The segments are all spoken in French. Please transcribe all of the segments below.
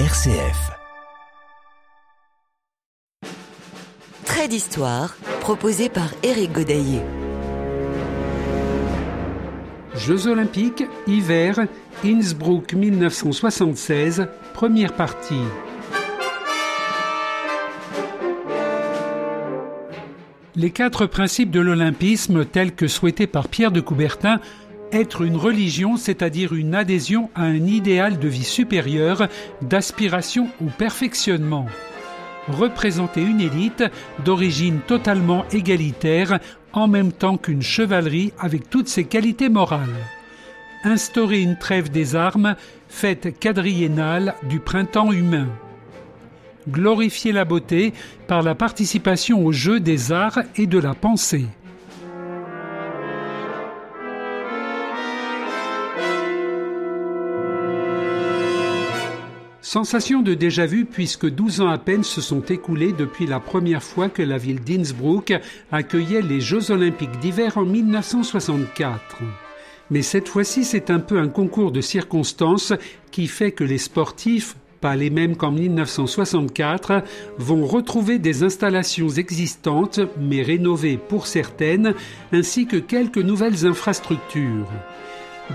RCF. Trait d'histoire proposé par Éric Godaillé. Jeux olympiques, hiver, Innsbruck 1976, première partie. Les quatre principes de l'olympisme tels que souhaités par Pierre de Coubertin être une religion, c'est-à-dire une adhésion à un idéal de vie supérieure, d'aspiration au perfectionnement. Représenter une élite d'origine totalement égalitaire, en même temps qu'une chevalerie avec toutes ses qualités morales. Instaurer une trêve des armes, fête quadriennale du printemps humain. Glorifier la beauté par la participation au jeu des arts et de la pensée. Sensation de déjà-vu puisque 12 ans à peine se sont écoulés depuis la première fois que la ville d'Innsbruck accueillait les Jeux olympiques d'hiver en 1964. Mais cette fois-ci, c'est un peu un concours de circonstances qui fait que les sportifs, pas les mêmes qu'en 1964, vont retrouver des installations existantes, mais rénovées pour certaines, ainsi que quelques nouvelles infrastructures.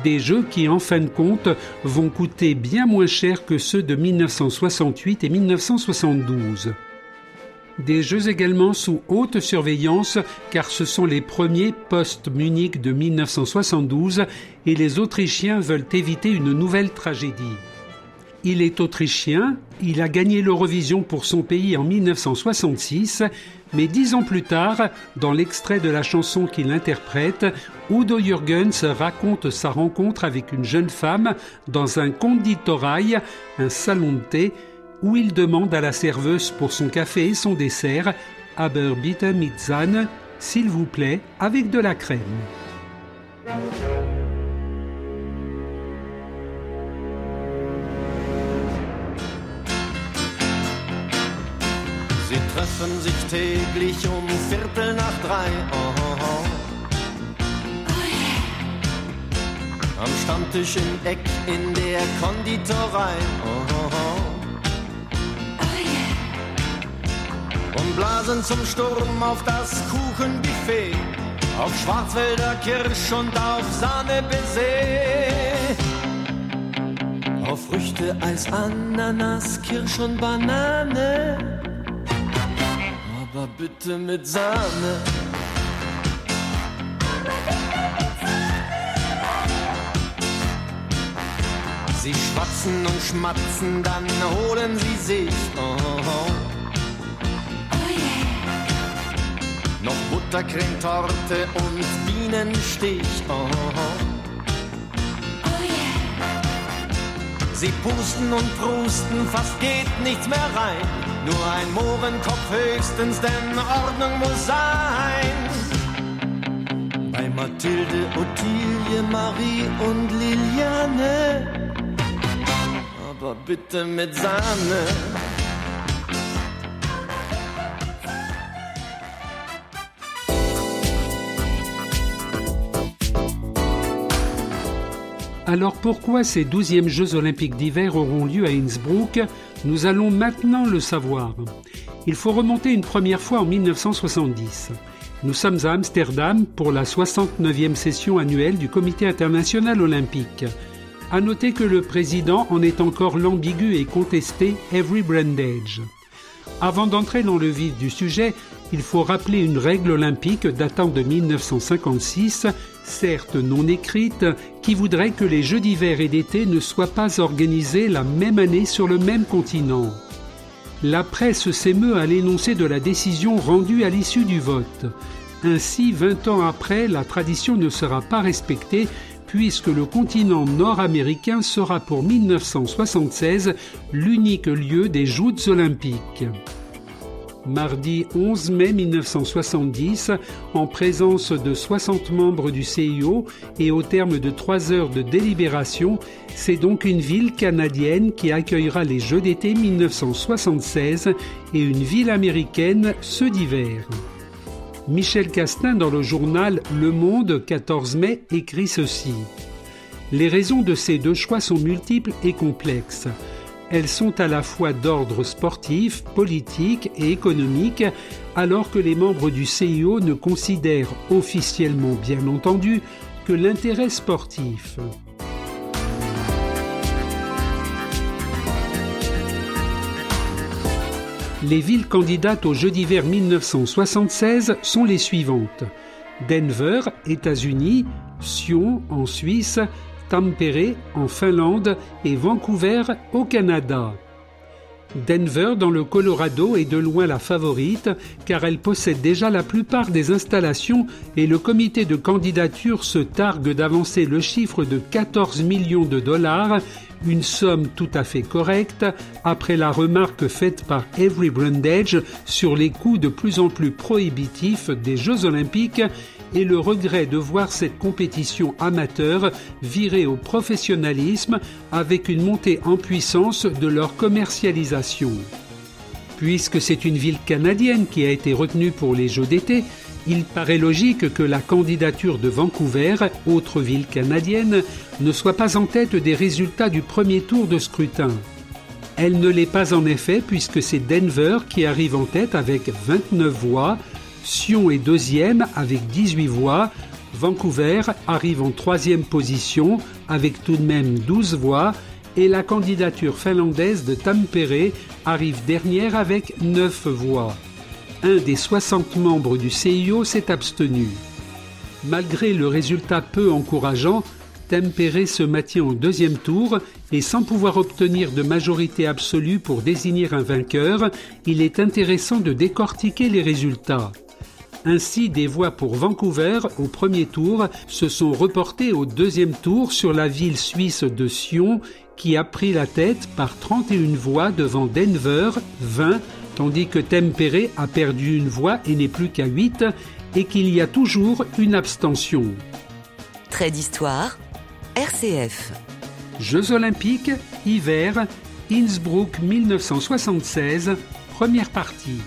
Des jeux qui, en fin de compte, vont coûter bien moins cher que ceux de 1968 et 1972. Des jeux également sous haute surveillance car ce sont les premiers post-Munich de 1972 et les Autrichiens veulent éviter une nouvelle tragédie. Il est autrichien, il a gagné l'Eurovision pour son pays en 1966, mais dix ans plus tard, dans l'extrait de la chanson qu'il interprète, Udo Jürgens raconte sa rencontre avec une jeune femme dans un conditorail, un salon de thé, où il demande à la serveuse pour son café et son dessert Aber bitte mit s'il vous plaît, avec de la crème. Treffen sich täglich um Viertel nach drei. Oh, oh, oh. Am Stammtisch im Eck in der Konditorei. Oh, oh. Und blasen zum Sturm auf das Kuchenbuffet. Auf Schwarzwälder Kirsch und auf Sahne Auf Früchte, Eis, Ananas, Kirsch und Banane aber bitte mit Sahne. Sie schwatzen und schmatzen, dann holen sie sich. Oh, oh. Oh. Noch Buttercremetorte und Bienenstich. Oh, oh yeah. Sie pusten und prusten, fast geht nichts mehr rein. Nur ein Mohrenkopf höchstens, denn Ordnung muss sein. Bei Mathilde, Ottilie, Marie und Liliane. Aber bitte mit Sahne. Alors pourquoi ces 12e Jeux olympiques d'hiver auront lieu à Innsbruck Nous allons maintenant le savoir. Il faut remonter une première fois en 1970. Nous sommes à Amsterdam pour la 69e session annuelle du Comité international olympique. À noter que le président en est encore l'ambigu et contesté Every Brandage. Avant d'entrer dans le vif du sujet, il faut rappeler une règle olympique datant de 1956, certes non écrite, qui voudrait que les Jeux d'hiver et d'été ne soient pas organisés la même année sur le même continent. La presse s'émeut à l'énoncé de la décision rendue à l'issue du vote. Ainsi, 20 ans après, la tradition ne sera pas respectée puisque le continent nord-américain sera pour 1976 l'unique lieu des joutes olympiques. Mardi 11 mai 1970, en présence de 60 membres du CIO et au terme de trois heures de délibération, c'est donc une ville canadienne qui accueillera les Jeux d'été 1976 et une ville américaine ceux d'hiver. Michel Castin, dans le journal Le Monde, 14 mai, écrit ceci. Les raisons de ces deux choix sont multiples et complexes. Elles sont à la fois d'ordre sportif, politique et économique, alors que les membres du CIO ne considèrent officiellement bien entendu que l'intérêt sportif. Les villes candidates aux Jeux d'hiver 1976 sont les suivantes. Denver, États-Unis, Sion en Suisse, Tampere en Finlande et Vancouver au Canada. Denver dans le Colorado est de loin la favorite car elle possède déjà la plupart des installations et le comité de candidature se targue d'avancer le chiffre de 14 millions de dollars, une somme tout à fait correcte après la remarque faite par Avery Brundage sur les coûts de plus en plus prohibitifs des Jeux olympiques et le regret de voir cette compétition amateur virer au professionnalisme avec une montée en puissance de leur commercialisation. Puisque c'est une ville canadienne qui a été retenue pour les Jeux d'été, il paraît logique que la candidature de Vancouver, autre ville canadienne, ne soit pas en tête des résultats du premier tour de scrutin. Elle ne l'est pas en effet puisque c'est Denver qui arrive en tête avec 29 voix, Sion est deuxième avec 18 voix. Vancouver arrive en troisième position avec tout de même 12 voix. Et la candidature finlandaise de Tampere arrive dernière avec 9 voix. Un des 60 membres du CIO s'est abstenu. Malgré le résultat peu encourageant, Tempéré se maintient en deuxième tour et sans pouvoir obtenir de majorité absolue pour désigner un vainqueur, il est intéressant de décortiquer les résultats. Ainsi, des voix pour Vancouver au premier tour se sont reportées au deuxième tour sur la ville suisse de Sion qui a pris la tête par 31 voix devant Denver, 20, tandis que Tempéré a perdu une voix et n'est plus qu'à 8 et qu'il y a toujours une abstention. Trait d'histoire, RCF. Jeux olympiques, hiver, Innsbruck 1976, première partie.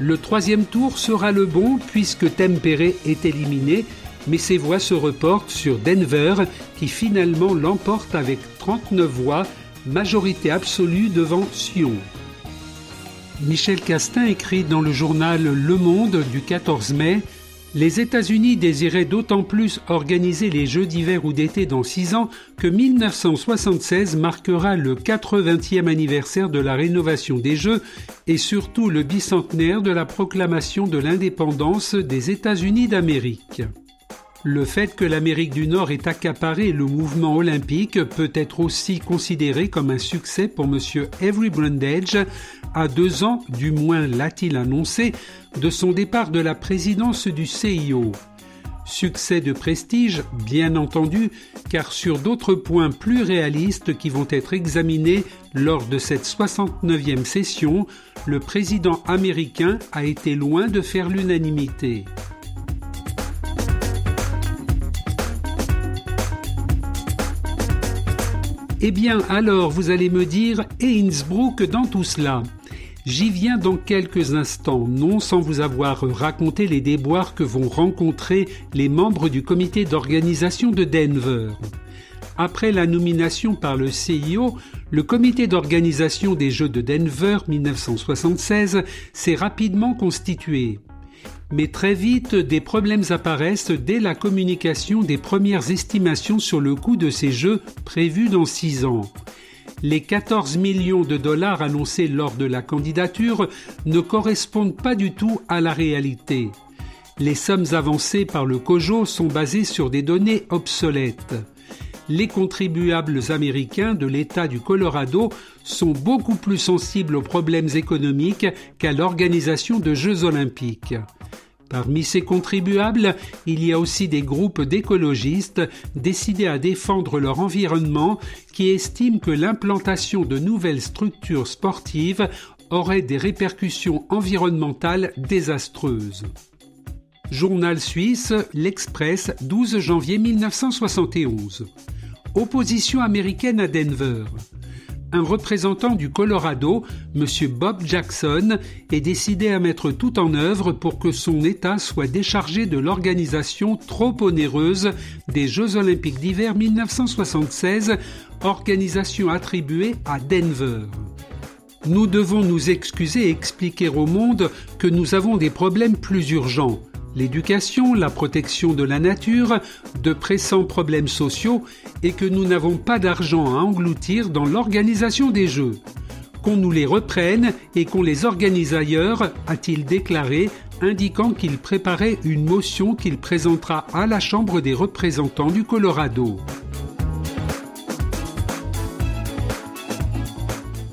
Le troisième tour sera le bon puisque Tempéré est éliminé, mais ses voix se reportent sur Denver qui finalement l'emporte avec 39 voix, majorité absolue devant Sion. Michel Castin écrit dans le journal Le Monde du 14 mai les États-Unis désiraient d'autant plus organiser les Jeux d'hiver ou d'été dans six ans que 1976 marquera le 80e anniversaire de la rénovation des Jeux et surtout le bicentenaire de la proclamation de l'indépendance des États-Unis d'Amérique. Le fait que l'Amérique du Nord ait accaparé le mouvement olympique peut être aussi considéré comme un succès pour M. Avery Brundage, à deux ans, du moins l'a-t-il annoncé, de son départ de la présidence du CIO. Succès de prestige, bien entendu, car sur d'autres points plus réalistes qui vont être examinés lors de cette 69e session, le président américain a été loin de faire l'unanimité. Eh bien, alors, vous allez me dire, et Innsbruck dans tout cela J'y viens dans quelques instants, non sans vous avoir raconté les déboires que vont rencontrer les membres du comité d'organisation de Denver. Après la nomination par le CIO, le comité d'organisation des Jeux de Denver 1976 s'est rapidement constitué. Mais très vite, des problèmes apparaissent dès la communication des premières estimations sur le coût de ces jeux prévus dans six ans. Les 14 millions de dollars annoncés lors de la candidature ne correspondent pas du tout à la réalité. Les sommes avancées par le COJO sont basées sur des données obsolètes. Les contribuables américains de l'État du Colorado sont beaucoup plus sensibles aux problèmes économiques qu'à l'organisation de Jeux olympiques. Parmi ces contribuables, il y a aussi des groupes d'écologistes décidés à défendre leur environnement qui estiment que l'implantation de nouvelles structures sportives aurait des répercussions environnementales désastreuses. Journal suisse, L'Express, 12 janvier 1971. Opposition américaine à Denver. un représentant du Colorado, M. Bob Jackson, est décidé à mettre tout en œuvre pour que son État soit déchargé de l'organisation trop onéreuse des Jeux olympiques d'hiver 1976, organisation attribuée à Denver. Nous devons nous excuser et expliquer au monde que nous avons des problèmes plus urgents l'éducation, la protection de la nature, de pressants problèmes sociaux et que nous n'avons pas d'argent à engloutir dans l'organisation des Jeux. Qu'on nous les reprenne et qu'on les organise ailleurs, a-t-il déclaré, indiquant qu'il préparait une motion qu'il présentera à la Chambre des représentants du Colorado.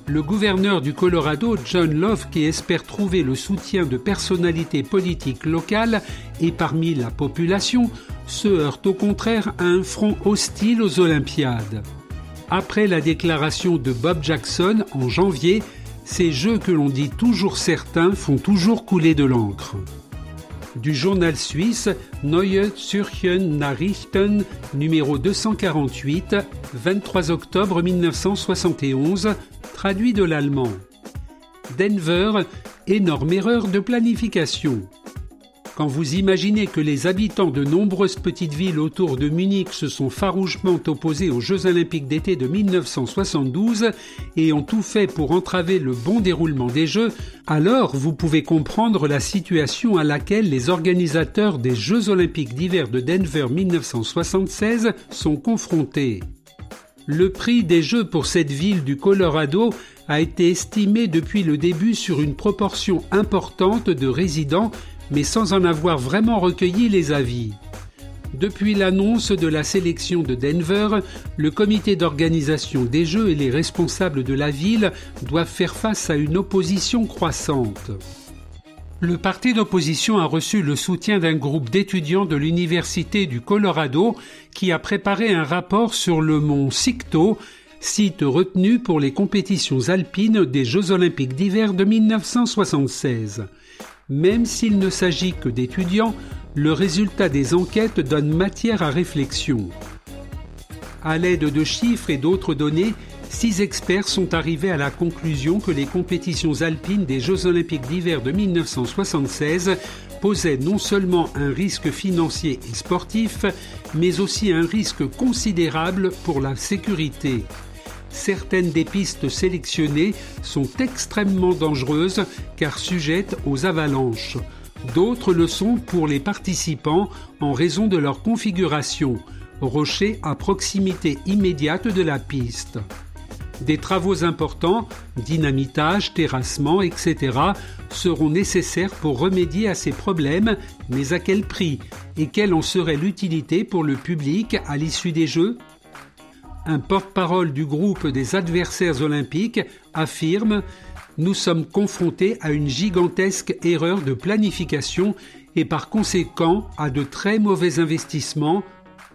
Le gouverneur du Colorado, John Love, qui espère trouver le soutien de personnalités politiques locales et parmi la population, se heurte au contraire à un front hostile aux Olympiades. Après la déclaration de Bob Jackson en janvier, ces jeux que l'on dit toujours certains font toujours couler de l'encre du journal suisse Neue Zürcher Nachrichten numéro 248, 23 octobre 1971, traduit de l'allemand. Denver, énorme erreur de planification. Quand vous imaginez que les habitants de nombreuses petites villes autour de Munich se sont farouchement opposés aux Jeux olympiques d'été de 1972 et ont tout fait pour entraver le bon déroulement des Jeux, alors vous pouvez comprendre la situation à laquelle les organisateurs des Jeux olympiques d'hiver de Denver 1976 sont confrontés. Le prix des Jeux pour cette ville du Colorado a été estimé depuis le début sur une proportion importante de résidents mais sans en avoir vraiment recueilli les avis. Depuis l'annonce de la sélection de Denver, le comité d'organisation des Jeux et les responsables de la ville doivent faire face à une opposition croissante. Le parti d'opposition a reçu le soutien d'un groupe d'étudiants de l'Université du Colorado qui a préparé un rapport sur le mont Sicto, site retenu pour les compétitions alpines des Jeux olympiques d'hiver de 1976. Même s'il ne s'agit que d'étudiants, le résultat des enquêtes donne matière à réflexion. À l'aide de chiffres et d'autres données, six experts sont arrivés à la conclusion que les compétitions alpines des Jeux olympiques d'hiver de 1976 posaient non seulement un risque financier et sportif, mais aussi un risque considérable pour la sécurité certaines des pistes sélectionnées sont extrêmement dangereuses car sujettes aux avalanches. D'autres le sont pour les participants en raison de leur configuration, rochers à proximité immédiate de la piste. Des travaux importants, dynamitage, terrassement, etc., seront nécessaires pour remédier à ces problèmes, mais à quel prix? Et quelle en serait l'utilité pour le public à l'issue des Jeux? Un porte-parole du groupe des adversaires olympiques, affirme Nous sommes confrontés à une gigantesque erreur de planification et par conséquent à de très mauvais investissements,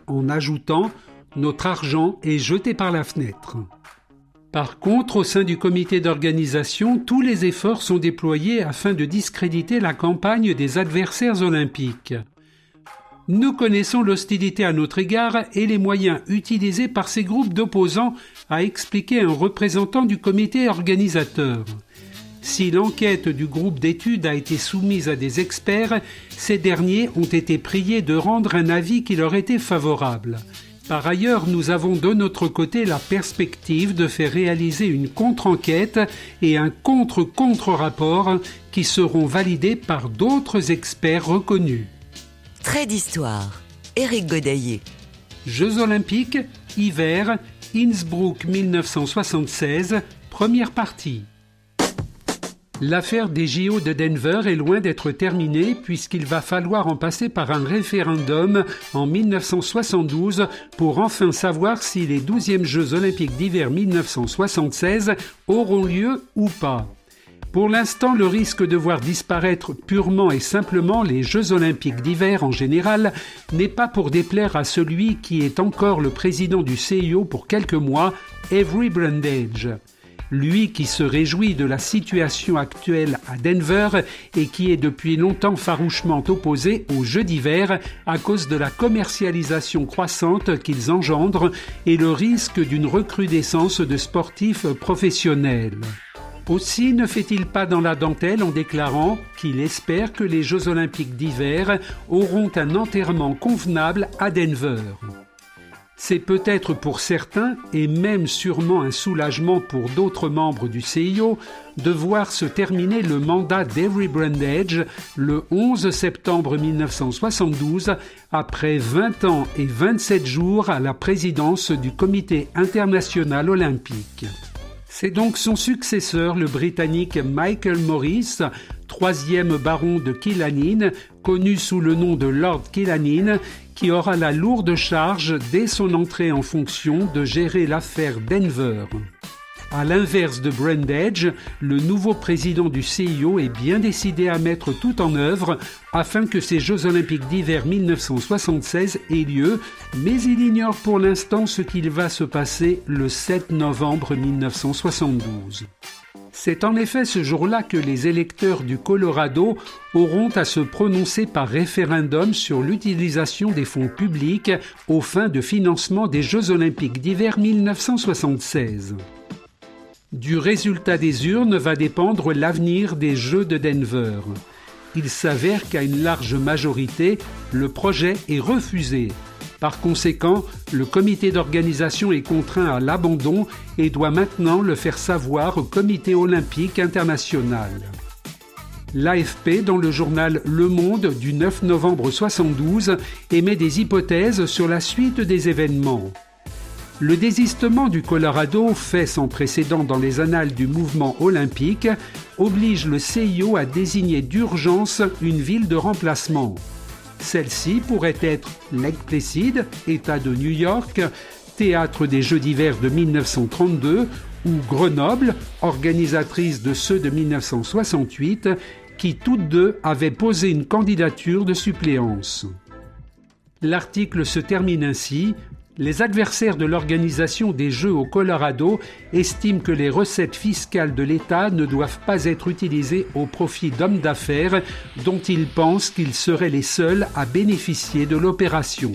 en ajoutant Notre argent est jeté par la fenêtre. Par contre, au sein du comité d'organisation, tous les efforts sont déployés afin de discréditer la campagne des adversaires olympiques. Nous connaissons l'hostilité à notre égard et les moyens utilisés par ces groupes d'opposants, a expliqué un représentant du comité organisateur. Si l'enquête du groupe d'études a été soumise à des experts, ces derniers ont été priés de rendre un avis qui leur était favorable. Par ailleurs, nous avons de notre côté la perspective de faire réaliser une contre-enquête et un contre-contre-rapport qui seront validés par d'autres experts reconnus. Trait d'histoire. Éric Godaillé. Jeux olympiques, hiver, Innsbruck 1976, première partie. L'affaire des JO de Denver est loin d'être terminée puisqu'il va falloir en passer par un référendum en 1972 pour enfin savoir si les 12e Jeux olympiques d'hiver 1976 auront lieu ou pas. Pour l'instant, le risque de voir disparaître purement et simplement les Jeux olympiques d'hiver en général n'est pas pour déplaire à celui qui est encore le président du CIO pour quelques mois, Avery Brandage. lui qui se réjouit de la situation actuelle à Denver et qui est depuis longtemps farouchement opposé aux Jeux d'hiver à cause de la commercialisation croissante qu'ils engendrent et le risque d'une recrudescence de sportifs professionnels. Aussi ne fait-il pas dans la dentelle en déclarant qu'il espère que les Jeux olympiques d'hiver auront un enterrement convenable à Denver. C'est peut-être pour certains, et même sûrement un soulagement pour d'autres membres du CIO, de voir se terminer le mandat d'Every Brandage le 11 septembre 1972, après 20 ans et 27 jours à la présidence du Comité international olympique. C'est donc son successeur, le Britannique Michael Morris, troisième baron de Killanine, connu sous le nom de Lord Killanine, qui aura la lourde charge, dès son entrée en fonction, de gérer l'affaire Denver. À l'inverse de Brandage, le nouveau président du CIO est bien décidé à mettre tout en œuvre afin que ces Jeux olympiques d'hiver 1976 aient lieu, mais il ignore pour l'instant ce qu'il va se passer le 7 novembre 1972. C'est en effet ce jour-là que les électeurs du Colorado auront à se prononcer par référendum sur l'utilisation des fonds publics aux fins de financement des Jeux olympiques d'hiver 1976. Du résultat des urnes va dépendre l'avenir des Jeux de Denver. Il s'avère qu'à une large majorité, le projet est refusé. Par conséquent, le comité d'organisation est contraint à l'abandon et doit maintenant le faire savoir au comité olympique international. L'AFP, dans le journal Le Monde du 9 novembre 72, émet des hypothèses sur la suite des événements. Le désistement du Colorado, fait sans précédent dans les annales du mouvement olympique, oblige le CIO à désigner d'urgence une ville de remplacement. Celle-ci pourrait être Lake Placid, État de New York, théâtre des Jeux d'hiver de 1932, ou Grenoble, organisatrice de ceux de 1968, qui toutes deux avaient posé une candidature de suppléance. L'article se termine ainsi les adversaires de l'organisation des Jeux au Colorado estiment que les recettes fiscales de l'État ne doivent pas être utilisées au profit d'hommes d'affaires dont ils pensent qu'ils seraient les seuls à bénéficier de l'opération.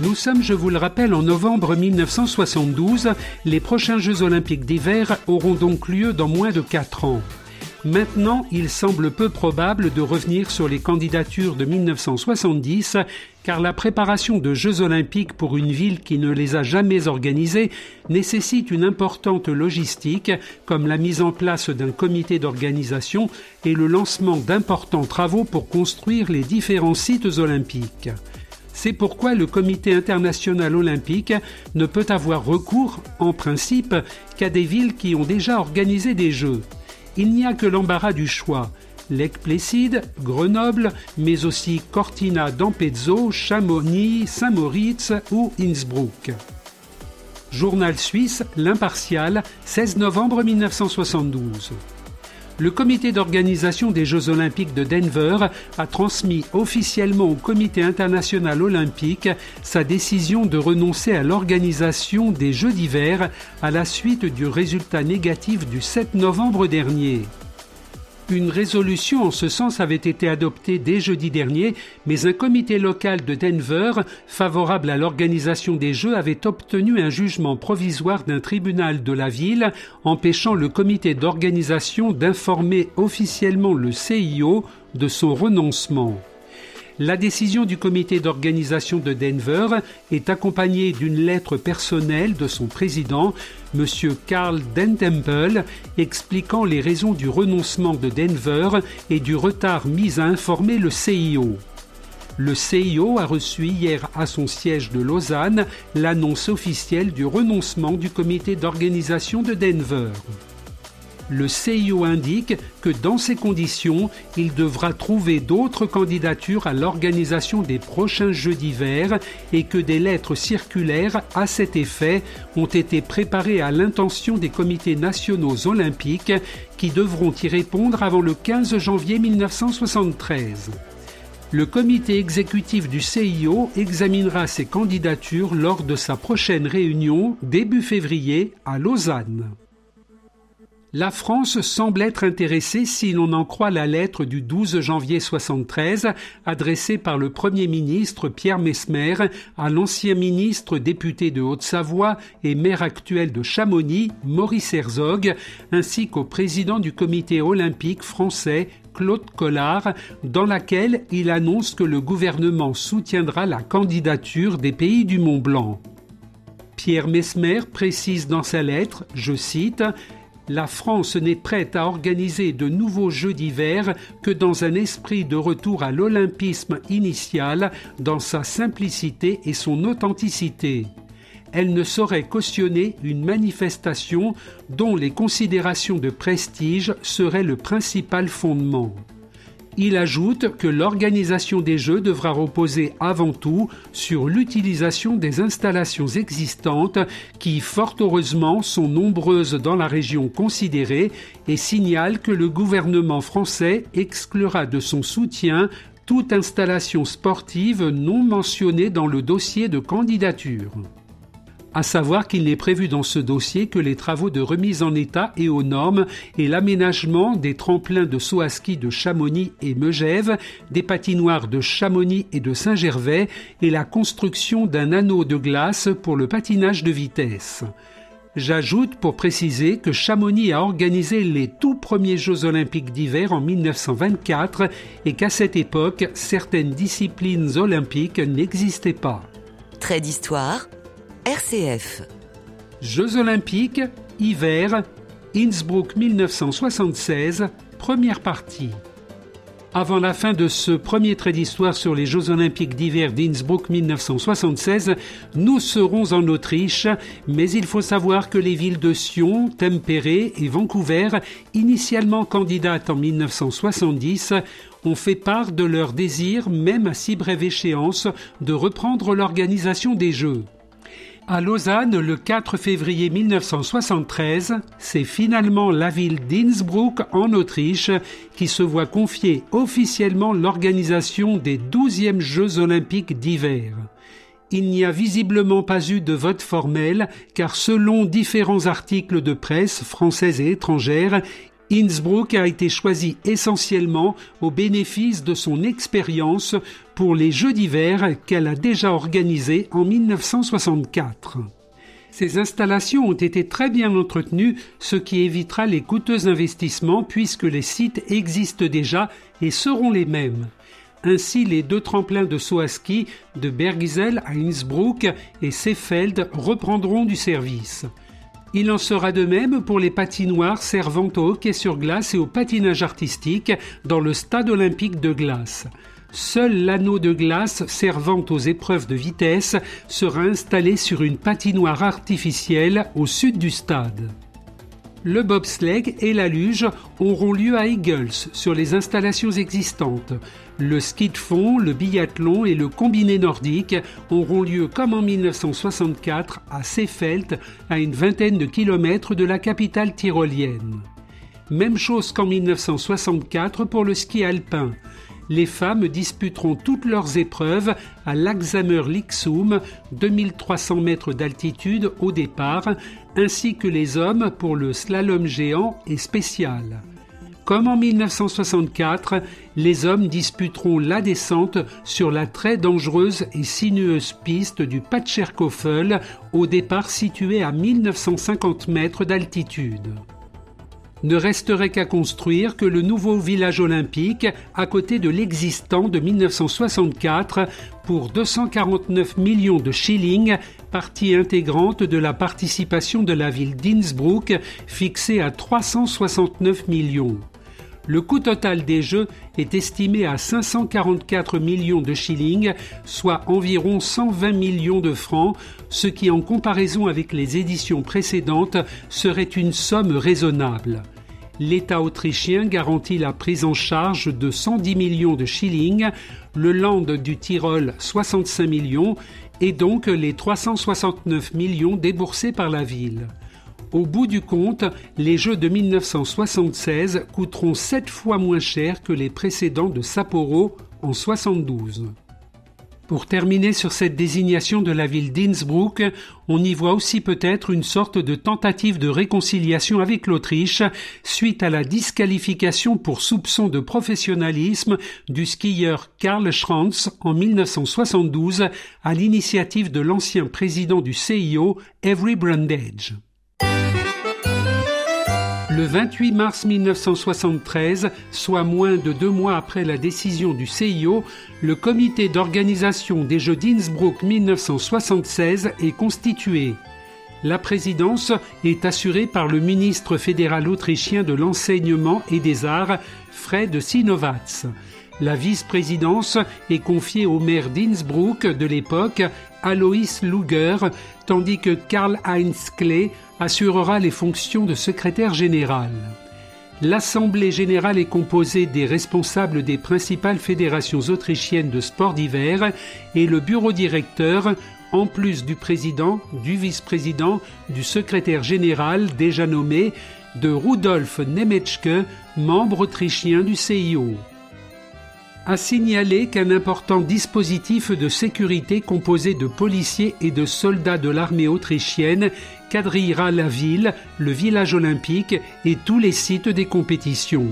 Nous sommes, je vous le rappelle, en novembre 1972. Les prochains Jeux olympiques d'hiver auront donc lieu dans moins de 4 ans. Maintenant, il semble peu probable de revenir sur les candidatures de 1970, car la préparation de Jeux olympiques pour une ville qui ne les a jamais organisés nécessite une importante logistique, comme la mise en place d'un comité d'organisation et le lancement d'importants travaux pour construire les différents sites olympiques. C'est pourquoi le Comité international olympique ne peut avoir recours, en principe, qu'à des villes qui ont déjà organisé des Jeux il n'y a que l'embarras du choix. Lake Placid, Grenoble, mais aussi Cortina d'Ampezzo, Chamonix, Saint-Moritz ou Innsbruck. Journal suisse, L'Impartial, 16 novembre 1972 le comité d'organisation des Jeux olympiques de Denver a transmis officiellement au comité international olympique sa décision de renoncer à l'organisation des Jeux d'hiver à la suite du résultat négatif du 7 novembre dernier. Une résolution en ce sens avait été adoptée dès jeudi dernier, mais un comité local de Denver, favorable à l'organisation des Jeux, avait obtenu un jugement provisoire d'un tribunal de la ville, empêchant le comité d'organisation d'informer officiellement le CIO de son renoncement. La décision du comité d'organisation de Denver est accompagnée d'une lettre personnelle de son président, M. Carl Dentemple, expliquant les raisons du renoncement de Denver et du retard mis à informer le CIO. Le CIO a reçu hier à son siège de Lausanne l'annonce officielle du renoncement du comité d'organisation de Denver le CIO indique que dans ces conditions, il devra trouver d'autres candidatures à l'organisation des prochains Jeux d'hiver et que des lettres circulaires à cet effet ont été préparées à l'intention des comités nationaux olympiques qui devront y répondre avant le 15 janvier 1973. le comité exécutif du CIO examinera ses candidatures lors de sa prochaine réunion début février à Lausanne. La France semble être intéressée si l'on en croit la lettre du 12 janvier 73 adressée par le Premier ministre Pierre Mesmer à l'ancien ministre député de Haute-Savoie et maire actuel de Chamonix, Maurice Herzog, ainsi qu'au président du comité olympique français Claude Collard, dans laquelle il annonce que le gouvernement soutiendra la candidature des pays du Mont Blanc. Pierre Mesmer précise dans sa lettre, je cite, la France n'est prête à organiser de nouveaux Jeux d'hiver que dans un esprit de retour à l'olympisme initial, dans sa simplicité et son authenticité. Elle ne saurait cautionner une manifestation dont les considérations de prestige seraient le principal fondement. Il ajoute que l'organisation des Jeux devra reposer avant tout sur l'utilisation des installations existantes qui, fort heureusement, sont nombreuses dans la région considérée et signale que le gouvernement français exclura de son soutien toute installation sportive non mentionnée dans le dossier de candidature à savoir qu'il n'est prévu dans ce dossier que les travaux de remise en état et aux normes et l'aménagement des tremplins de saut à ski de Chamonix et Megève, des patinoires de Chamonix et de Saint-Gervais et la construction d'un anneau de glace pour le patinage de vitesse. J'ajoute pour préciser que Chamonix a organisé les tout premiers Jeux olympiques d'hiver en 1924 et qu'à cette époque, certaines disciplines olympiques n'existaient pas. Trait d'histoire RCF. Jeux olympiques, hiver, Innsbruck 1976, première partie. Avant la fin de ce premier trait d'histoire sur les Jeux olympiques d'hiver d'Innsbruck 1976, nous serons en Autriche, mais il faut savoir que les villes de Sion, Tempéré et Vancouver, initialement candidates en 1970, ont fait part de leur désir, même à si brève échéance, de reprendre l'organisation des Jeux. À Lausanne, le 4 février 1973, c'est finalement la ville d'Innsbruck en Autriche qui se voit confier officiellement l'organisation des 12e Jeux olympiques d'hiver. Il n'y a visiblement pas eu de vote formel car selon différents articles de presse française et étrangère, Innsbruck a été choisi essentiellement au bénéfice de son expérience pour les Jeux d'hiver qu'elle a déjà organisés en 1964. Ces installations ont été très bien entretenues, ce qui évitera les coûteux investissements puisque les sites existent déjà et seront les mêmes. Ainsi, les deux tremplins de saut de Bergisel à Innsbruck et Seefeld reprendront du service. Il en sera de même pour les patinoires servant au hockey sur glace et au patinage artistique dans le stade olympique de glace. Seul l'anneau de glace servant aux épreuves de vitesse sera installé sur une patinoire artificielle au sud du stade. Le bobsleigh et la luge auront lieu à Eagles sur les installations existantes. Le ski de fond, le biathlon et le combiné nordique auront lieu comme en 1964 à Seefeld, à une vingtaine de kilomètres de la capitale tyrolienne. Même chose qu'en 1964 pour le ski alpin les femmes disputeront toutes leurs épreuves à l'Axamer Lixum, 2300 mètres d'altitude au départ, ainsi que les hommes pour le slalom géant et spécial. Comme en 1964, les hommes disputeront la descente sur la très dangereuse et sinueuse piste du Patscherkofel, au départ situé à 1950 mètres d'altitude ne resterait qu'à construire que le nouveau village olympique à côté de l'existant de 1964 pour 249 millions de shillings, partie intégrante de la participation de la ville d'Innsbruck fixée à 369 millions. Le coût total des Jeux est estimé à 544 millions de shillings, soit environ 120 millions de francs, ce qui en comparaison avec les éditions précédentes serait une somme raisonnable. L'État autrichien garantit la prise en charge de 110 millions de shillings, le Land du Tyrol 65 millions et donc les 369 millions déboursés par la ville. Au bout du compte, les Jeux de 1976 coûteront 7 fois moins cher que les précédents de Sapporo en 72. Pour terminer sur cette désignation de la ville d'Innsbruck, on y voit aussi peut-être une sorte de tentative de réconciliation avec l'Autriche suite à la disqualification pour soupçon de professionnalisme du skieur Karl Schranz en 1972 à l'initiative de l'ancien président du CIO, Avery Brundage. Le 28 mars 1973, soit moins de deux mois après la décision du CIO, le comité d'organisation des Jeux d'Innsbruck 1976 est constitué. La présidence est assurée par le ministre fédéral autrichien de l'enseignement et des arts, Fred Sinovats. La vice-présidence est confiée au maire d'Innsbruck de l'époque, Alois Luger, tandis que Karl-Heinz Klee assurera les fonctions de secrétaire général. L'Assemblée générale est composée des responsables des principales fédérations autrichiennes de sport d'hiver et le bureau directeur, en plus du président, du vice-président, du secrétaire général déjà nommé, de Rudolf Nemetschke, membre autrichien du CIO a signalé qu'un important dispositif de sécurité composé de policiers et de soldats de l'armée autrichienne quadrillera la ville, le village olympique et tous les sites des compétitions.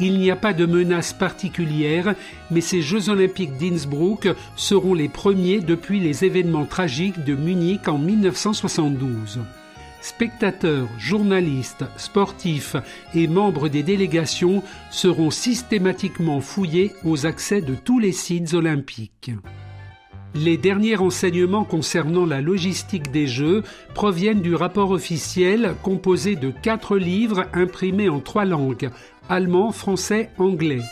Il n'y a pas de menace particulière, mais ces Jeux olympiques d'Innsbruck seront les premiers depuis les événements tragiques de Munich en 1972. Spectateurs, journalistes, sportifs et membres des délégations seront systématiquement fouillés aux accès de tous les sites olympiques. Les derniers renseignements concernant la logistique des Jeux proviennent du rapport officiel composé de quatre livres imprimés en trois langues, allemand, français, anglais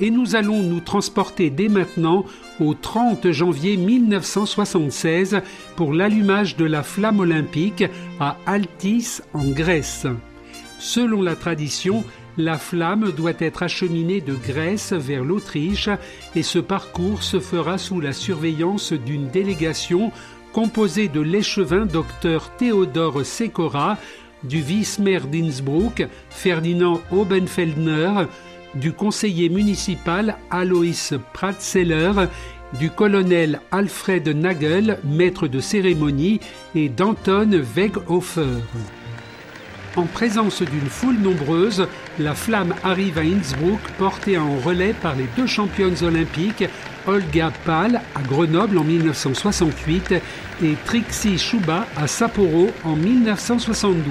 et nous allons nous transporter dès maintenant au 30 janvier 1976 pour l'allumage de la flamme olympique à Altis en Grèce. Selon la tradition, la flamme doit être acheminée de Grèce vers l'Autriche et ce parcours se fera sous la surveillance d'une délégation composée de l'échevin docteur Théodore Sekora, du vice-maire d'Innsbruck, Ferdinand Obenfeldner, du conseiller municipal Alois Pratzeller, du colonel Alfred Nagel, maître de cérémonie, et d'Anton Weghofer. En présence d'une foule nombreuse, la flamme arrive à Innsbruck portée en relais par les deux championnes olympiques Olga Pal à Grenoble en 1968 et Trixie Schuba à Sapporo en 1972.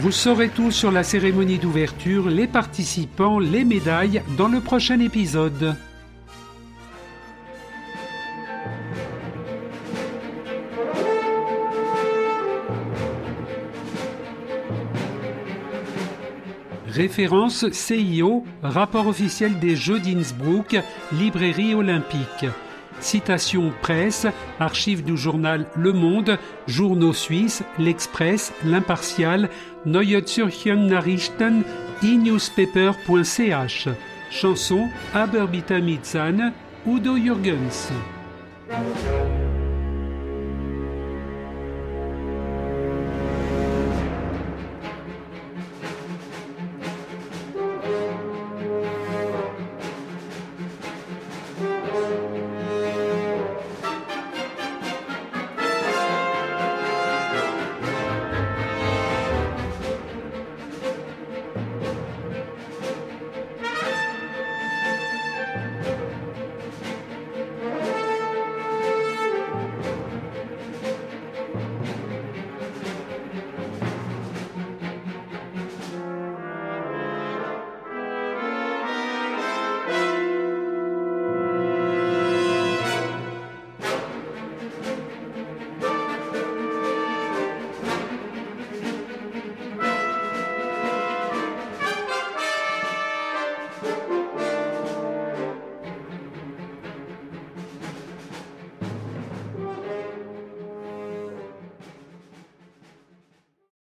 Vous saurez tout sur la cérémonie d'ouverture, les participants, les médailles dans le prochain épisode. Référence CIO, rapport officiel des Jeux d'Innsbruck, librairie olympique. Citation presse, archives du journal Le Monde, journaux suisses, L'Express, L'Impartial, Neue Zürcher Nachrichten, e-newspaper.ch. Chanson Aber bitte Udo Jürgens.